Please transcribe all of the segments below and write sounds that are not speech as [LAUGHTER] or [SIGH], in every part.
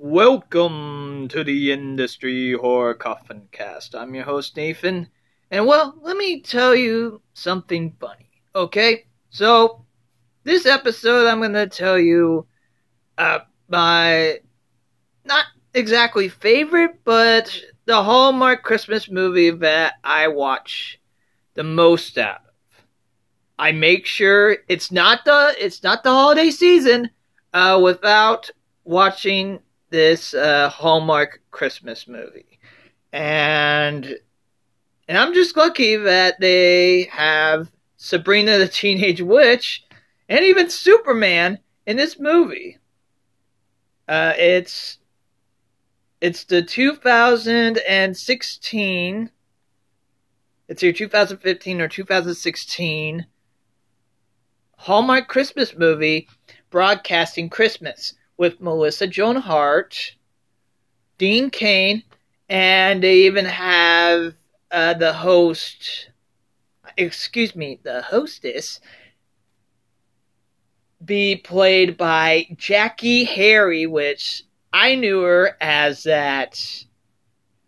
Welcome to the Industry Horror Coffin Cast. I'm your host, Nathan. And well, let me tell you something funny, okay? So, this episode, I'm going to tell you uh, my not exactly favorite, but the Hallmark Christmas movie that I watch the most out of. I make sure it's not the it's not the holiday season uh, without watching this uh, Hallmark Christmas movie, and and I'm just lucky that they have Sabrina the Teenage Witch and even Superman in this movie. Uh, it's it's the 2016. It's your 2015 or 2016 Hallmark Christmas movie, Broadcasting Christmas, with Melissa Joan Hart, Dean Cain, and they even have uh, the host, excuse me, the hostess, be played by Jackée Harry, which I knew her as that.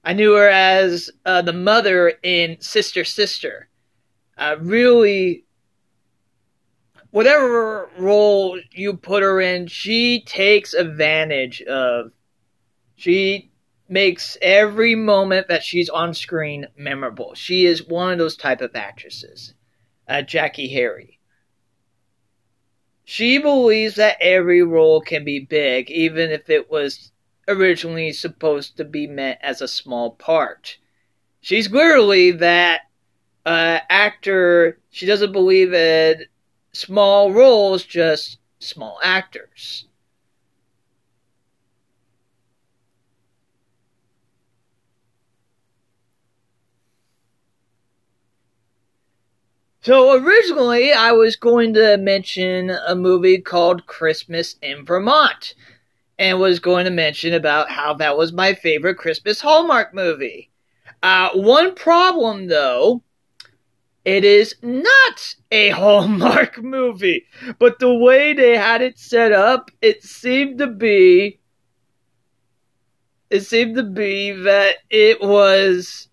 I knew her as uh, the mother in Sister Sister. Really, whatever role you put her in, she takes advantage of. She makes every moment that she's on screen memorable. She is one of those type of actresses. Uh, Jackée Harry. She believes that every role can be big, even if it was originally supposed to be meant as a small part. She's clearly that uh, actor. She doesn't believe in small roles, just small actors. So originally, I was going to mention a movie called Christmas in Vermont, and was going to mention about how that was my favorite Christmas Hallmark movie. Uh, one problem, though, it is not a Hallmark [LAUGHS] movie, but the way they had it set up, it seemed to be. It seemed to be that it was,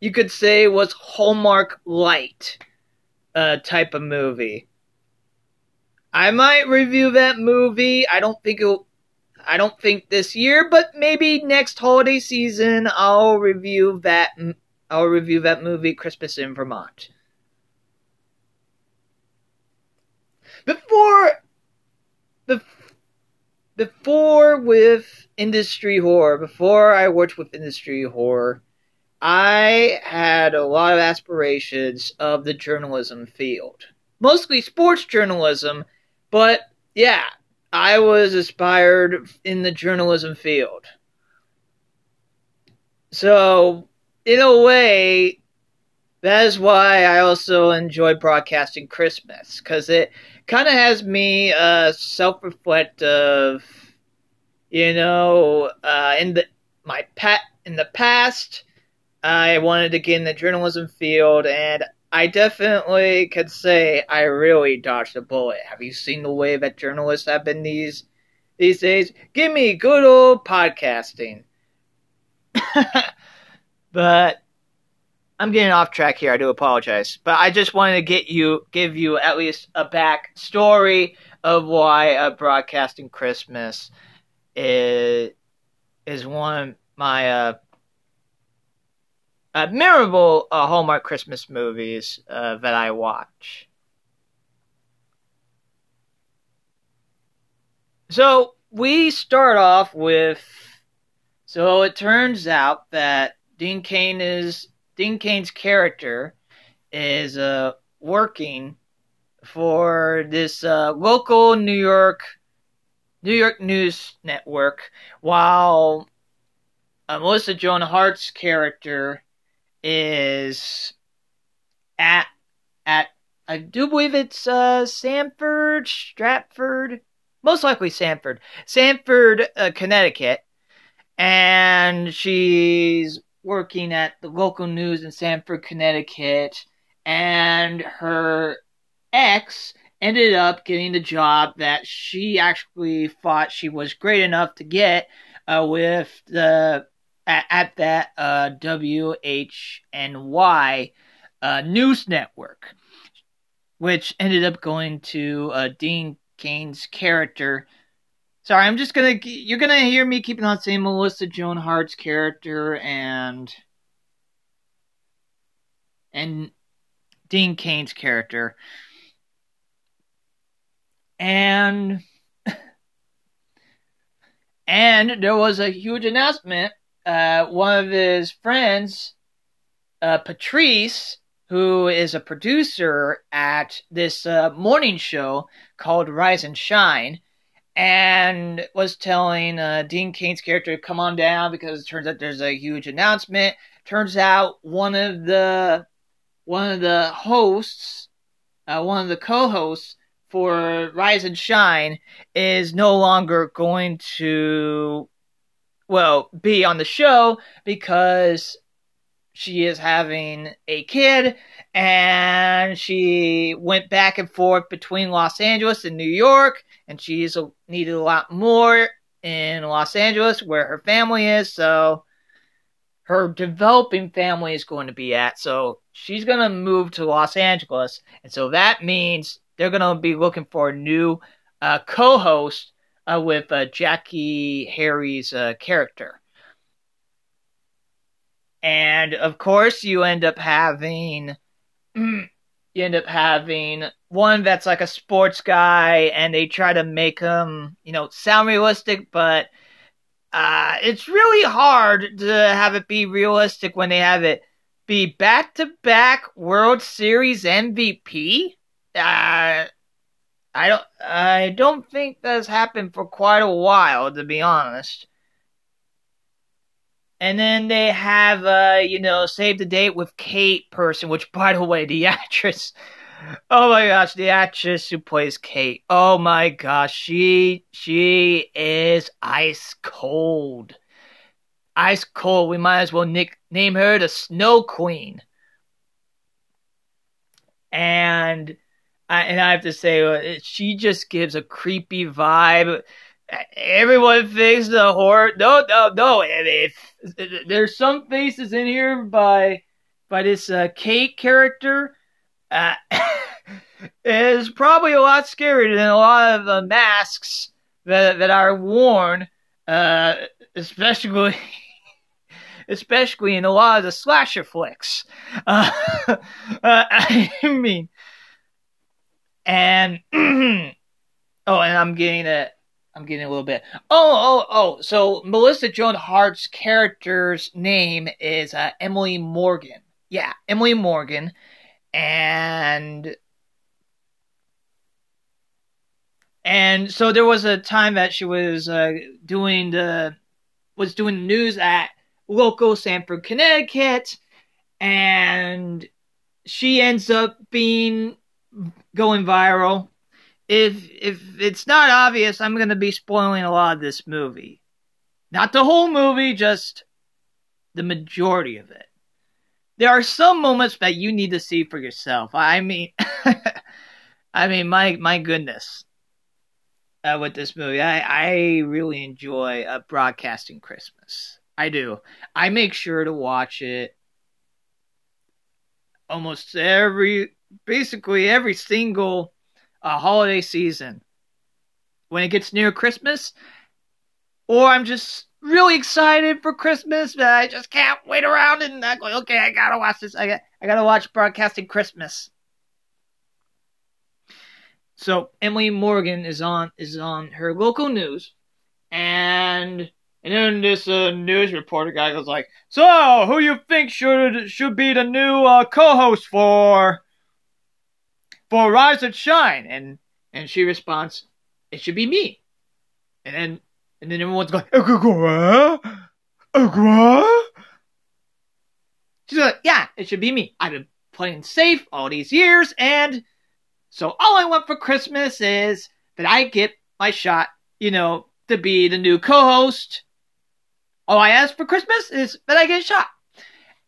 you could say, was Hallmark light uh, type of movie. I might review that movie. I don't think it'll. I don't think this year, but maybe next holiday season I'll review that. I'll review that movie, Christmas in Vermont. Before, before with industry horror, before I worked with industry horror, I had a lot of aspirations of the journalism field. Mostly sports journalism, but yeah, I was aspired in the journalism field. So, in a way, that is why I also enjoy broadcasting Christmas, because it kind of has me uh, self-reflective. You know, uh, in the my pat in the past, I wanted to get in the journalism field, and I definitely could say I really dodged a bullet. Have you seen the way that journalists have been these these days? Give me good old podcasting. [LAUGHS] but I'm getting off track here. I do apologize, but I just wanted to get you, give you at least a back story of why uh, broadcasting Christmas is is one of my uh, uh, memorable uh, Hallmark Christmas movies uh, that I watch. So we start off with. So it turns out that Dean Cain is Dean Cain's character is uh, working for this uh, local New York New York news network, while uh, Melissa Joan Hart's character is at at I do believe it's uh, Sanford, Stratford, most likely Sanford, Sanford, uh, Connecticut, and she's working at the local news in Sanford, Connecticut, and her ex ended up getting the job that she actually thought she was great enough to get uh, with the at, at that uh, WHNY uh, news network, which ended up going to uh, Dean Cain's character. Sorry, I'm just gonna you're gonna hear me keeping on saying Melissa Joan Hart's character and and Dean Cain's character. And and there was a huge announcement. Uh, one of his friends, uh, Patrice, who is a producer at this uh, morning show called Rise and Shine, and was telling uh, Dean Cain's character to come on down because it turns out there's a huge announcement. Turns out one of the one of the hosts, uh, one of the co-hosts for Rise and Shine is no longer going to, well, be on the show because she is having a kid and she went back and forth between Los Angeles and New York and she's needed a lot more in Los Angeles where her family is so her developing family is going to be at so she's going to move to Los Angeles and so that means they're going to be looking for a new uh, co-host uh, with uh, Jackée Harry's uh, character. And of course, you end up having you end up having one that's like a sports guy, and they try to make him, you know, sound realistic, but uh, it's really hard to have it be realistic when they have it be back to back World Series MVP uh, I don't I don't think that's happened for quite a while, to be honest. And then they have uh, you know, save the date with Kate person, which [LAUGHS] by the way, the actress Oh my gosh, the actress who plays Kate. Oh my gosh, she she is ice cold. Ice cold. We might as well nick, name her the Snow Queen. And I, and I have to say, uh, she just gives a creepy vibe. Everyone thinks the horror. No, no, no. If, if there's some faces in here by by this uh, Kate character, uh, [COUGHS] is probably a lot scarier than a lot of the masks that that are worn, uh, especially [LAUGHS] especially in a lot of the slasher flicks. Uh, [LAUGHS] uh, [LAUGHS] I mean, and [CLEARS THROAT] oh, and I'm getting it. I'm getting a little bit. Oh, oh, oh. So Melissa Joan Hart's character's name is uh, Emily Morgan. Yeah, Emily Morgan, and and so there was a time that she was uh, doing the was doing the news at local Stamford, Connecticut, and she ends up being going viral. If if it's not obvious, I'm going to be spoiling a lot of this movie. Not the whole movie, just the majority of it. There are some moments that you need to see for yourself. I mean, [LAUGHS] I mean, my my goodness, uh, with this movie, I I really enjoy uh, broadcasting Christmas. I do. I make sure to watch it almost every basically every single uh, holiday season when it gets near Christmas, or I'm just really excited for Christmas but I just can't wait around and I go, okay, I gotta watch this. I got, I gotta watch Broadcasting Christmas. So Emily Morgan is on is on her local news, and and then this uh, news reporter guy goes like, "So who you think should should be the new uh, co-host for for Rise and Shine. And and she responds, It should be me. And then and then everyone's going, She's like, Yeah, it should be me. I've been playing safe all these years, and so all I want for Christmas is that I get my shot, you know, to be the new co-host. All I ask for Christmas is that I get a shot.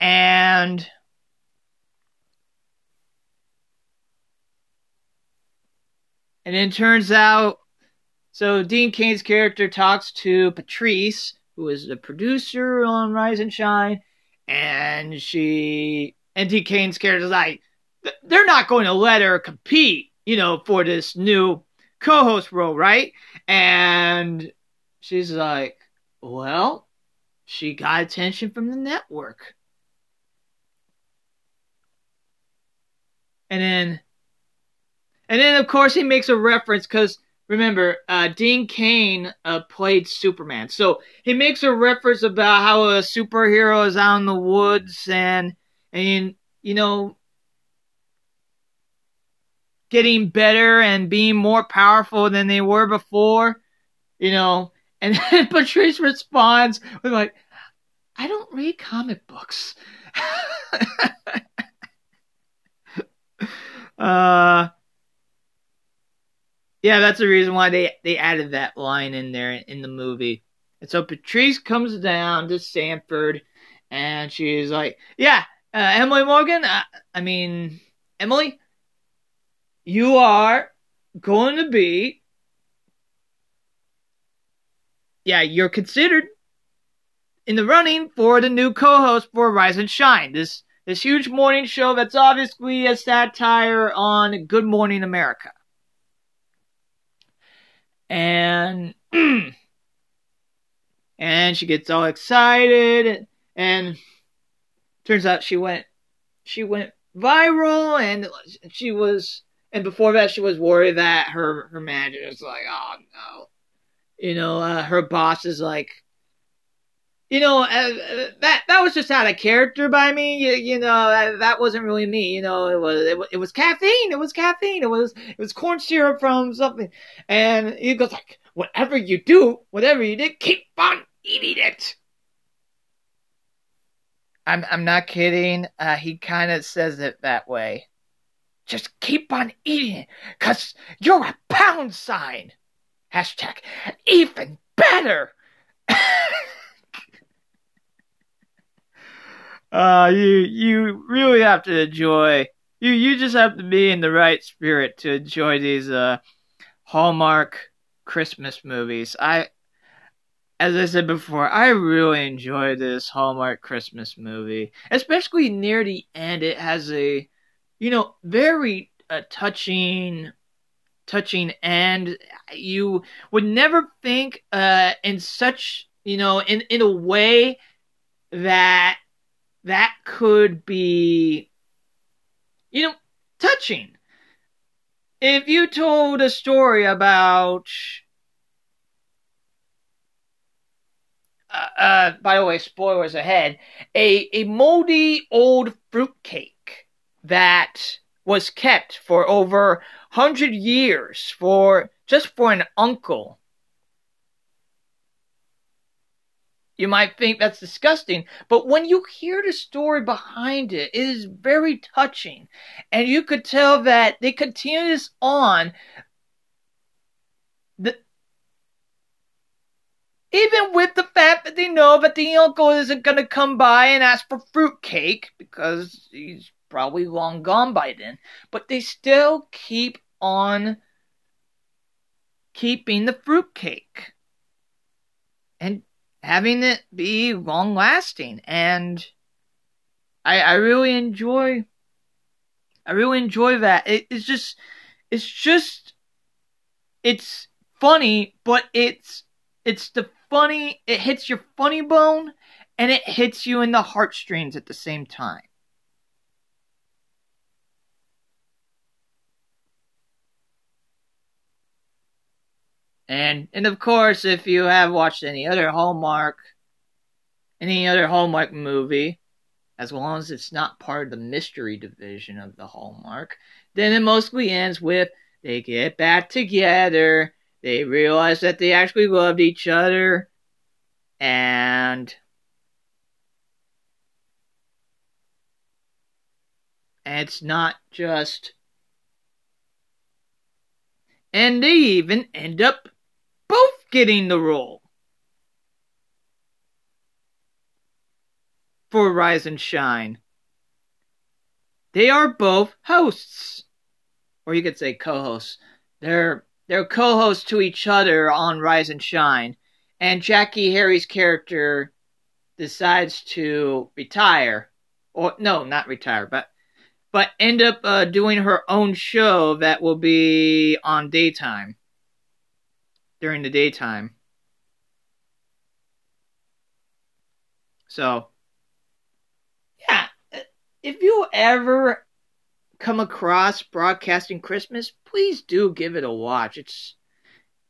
And And then turns out, so Dean Cain's character talks to Patrice, who is the producer on Rise and Shine, and she and Dean Cain's character is like, they're not going to let her compete, you know, for this new co-host role, right? And she's like, well, she got attention from the network. And then, and then of course he makes a reference because remember, uh, Dean Cain uh, played Superman, so he makes a reference about how a superhero is out in the woods and and you know getting better and being more powerful than they were before, you know. And then [LAUGHS] Patrice responds with like, "I don't read comic books." [LAUGHS] uh yeah, that's the reason why they they added that line in there in the movie. And so Patrice comes down to Sanford, and she's like, "Yeah, uh, Emily Morgan. Uh, I mean, Emily, you are going to be, yeah, you're considered in the running for the new co-host for Rise and Shine. This this huge morning show that's obviously a satire on Good Morning America." And [CLEARS THROAT] and she gets all excited and turns out she went she went viral and she was and before that she was worried that her her manager was like oh no. You know uh, her boss is like you know, uh, that that was just out of character by me. You, you know, uh, that wasn't really me. You know, it was it, it, was caffeine. It was caffeine. It was it was corn syrup from something. And he goes like, whatever you do, whatever you did, keep on eating it. I'm I'm not kidding. Uh, he kind of says it that way. Just keep on eating it, cause you're a pound sign. Hashtag even better. Uh, you you really have to enjoy. You you just have to be in the right spirit to enjoy these uh Hallmark Christmas movies. I, as I said before, I really enjoy this Hallmark Christmas movie, especially near the end. It has a, you know, very uh, touching touching end. You would never think uh, in such, you know, in, in a way that that could be, you know, touching. If you told a story about, uh, uh, by the way, spoilers ahead, a, a moldy old fruitcake that was kept for over 100 years for just for an uncle You might think that's disgusting, but when you hear the story behind it, it is very touching. And you could tell that they continue this on. The, even with the fact that they know that the uncle isn't going to come by and ask for fruitcake because he's probably long gone by then, but they still keep on keeping the fruitcake. And having it be long lasting and I I really enjoy I really enjoy that. It, it's just it's just it's funny, but it's it's the funny it hits your funny bone and it hits you in the heartstrings at the same time. And and of course, if you have watched any other Hallmark, any other Hallmark movie, as long as it's not part of the mystery division of the Hallmark, then it mostly ends with they get back together, they realize that they actually loved each other, and and it's not just and they even end up both getting the role for Rise and Shine. They are both hosts, or you could say co-hosts. They're they're co-hosts to each other on Rise and Shine, and Jackée Harry's character decides to retire, or no, not retire, but but end up uh, doing her own show that will be on daytime during the daytime. So, yeah, if you ever come across broadcasting Christmas, please do give it a watch. It's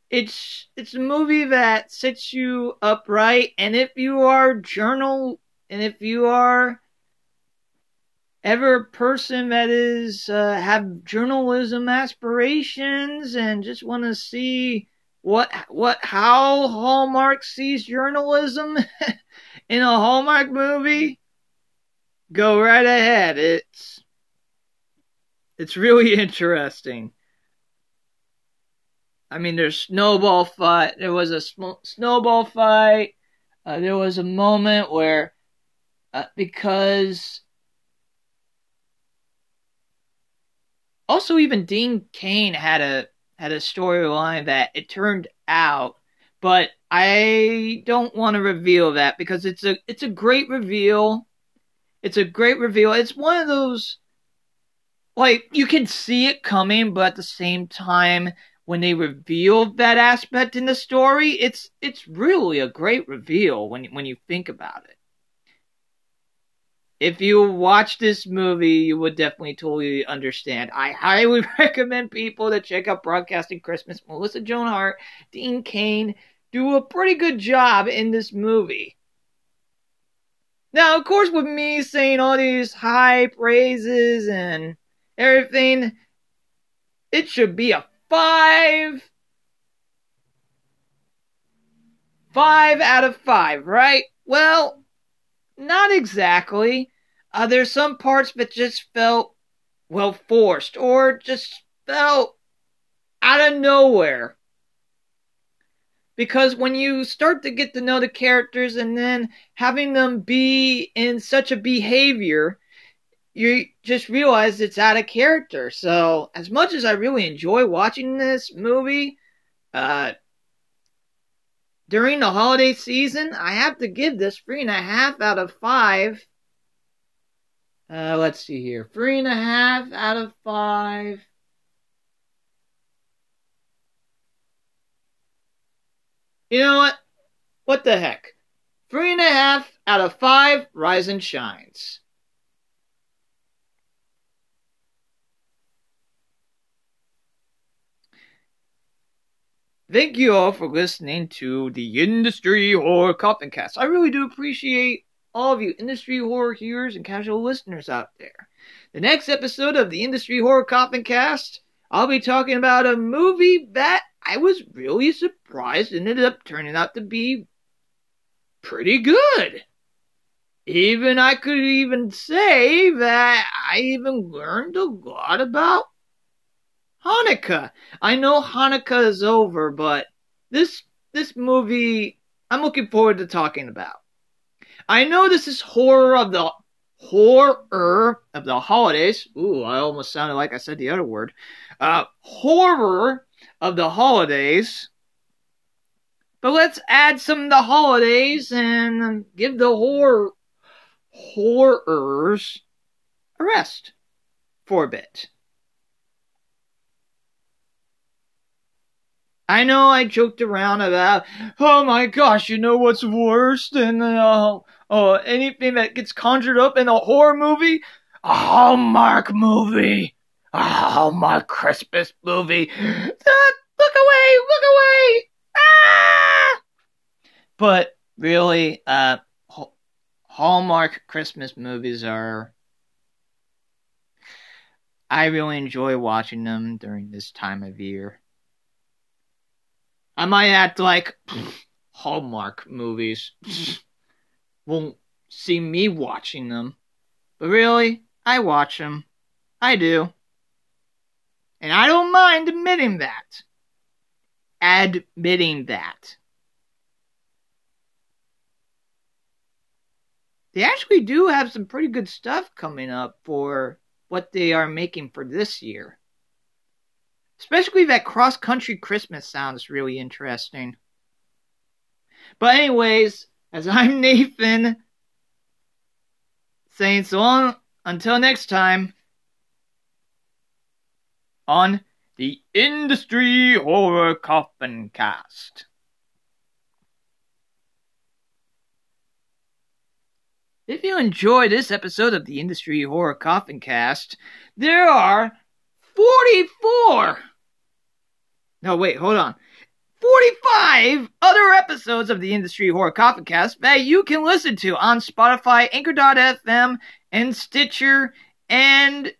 it's it's a movie that sets you upright, and if you are journal, and if you are ever a person that is uh, have journalism aspirations and just want to see what what how Hallmark sees journalism [LAUGHS] in a Hallmark movie, go right ahead. It's it's really [LAUGHS] interesting. I mean, there's snowball fight. There was a sm- snowball fight. Uh, there was a moment where, uh, because also even Dean Cain had a had a storyline that it turned out, but I don't want to reveal that because it's a it's a great reveal. It's a great reveal. It's one of those like you can see it coming, but at the same time when they reveal that aspect in the story, it's it's really a great reveal when when you think about it. If you watch this movie, you would definitely totally understand. I highly [LAUGHS] recommend people to check out Broadcasting Christmas. Melissa Joan Hart, Dean Cain do a pretty good job in this movie. Now, of course, with me saying all these high praises and everything, it should be a five. Five out of five, right? Well, not exactly. Uh, there's some parts that just felt, well, forced or just felt out of nowhere. Because when you start to get to know the characters and then having them be in such a behavior, you just realize it's out of character. So, as much as I really enjoy watching this movie, uh, during the holiday season, I have to give this three and a half out of five. Uh, let's see here. Three and a half out of five. You know what? What the heck? Three and a half out of five rise and shines. Thank you all for listening to the Industry Horror Coffin Cast. I really do appreciate all of you industry horror hearers and casual listeners out there. The next episode of the Industry Horror Coffin Cast, I'll be talking about a movie that I was really surprised ended up turning out to be pretty good. Even I could even say that I even learned a lot about Hanukkah. I know Hanukkah is over, but this this movie I'm looking forward to talking about. I know this is horror of the horror of the holidays. Ooh, I almost sounded like I said the other word. Uh, horror of the holidays. But let's add some of the holidays and give the horror horrors a rest for a bit. I know I joked around about, oh my gosh, you know what's worse than uh, uh, anything that gets conjured up in a horror movie? A Hallmark movie. A Hallmark Christmas movie. Ah, look away, look away. Ah! But really, uh, Hallmark Christmas movies are. I really enjoy watching them during this time of year. I might act like Hallmark movies won't see me watching them. But really, I watch them. I do. And I don't mind admitting that. Admitting that. They actually do have some pretty good stuff coming up for what they are making for this year. Especially that cross country Christmas sounds really interesting. But anyways, as [LAUGHS] I'm Nathan, saying so long until next time on the Industry Horror Coffin Cast. If you enjoyed this episode of the Industry Horror Coffin Cast, there are 44! No, wait, hold on. 45 other episodes of the Industry Horror Coffin Cast that you can listen to on Spotify, Anchor.fm, and Stitcher, and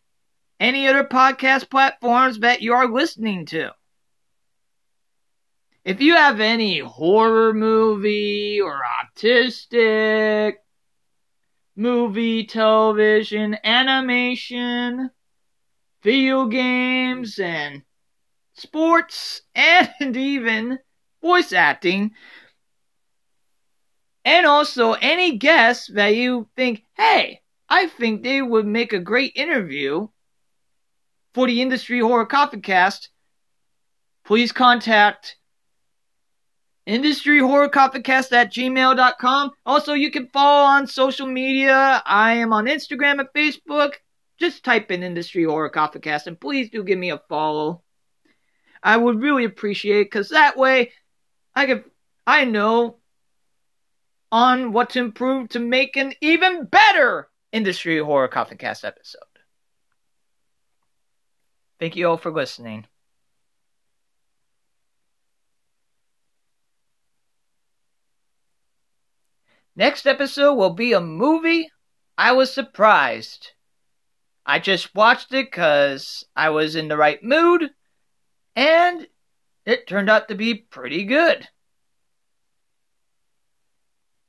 any other podcast platforms that you are listening to. If you have any horror movie or autistic movie, television, animation, video games, and sports, and [LAUGHS] even voice acting, and also any guests that you think, hey, I think they would make a great interview for the Industry Horror Coffin Cast, please contact Industry Horror Cast at gmail.com. Also, you can follow on social media. I am on Instagram and Facebook. Just type in Industry Horror Coffin Cast and please do give me a follow. I would really appreciate because that way I can I know on what to improve to make an even better Industry Horror coffin Cast episode. Thank you all for listening. Next episode will be a movie I was surprised. I just watched it because I was in the right mood, and it turned out to be pretty good.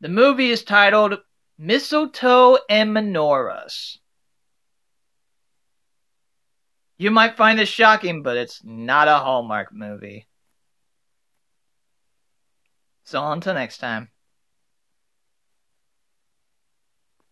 The movie is titled Mistletoe and Menorahs. You might find this shocking, but it's not a Hallmark movie. So until next time.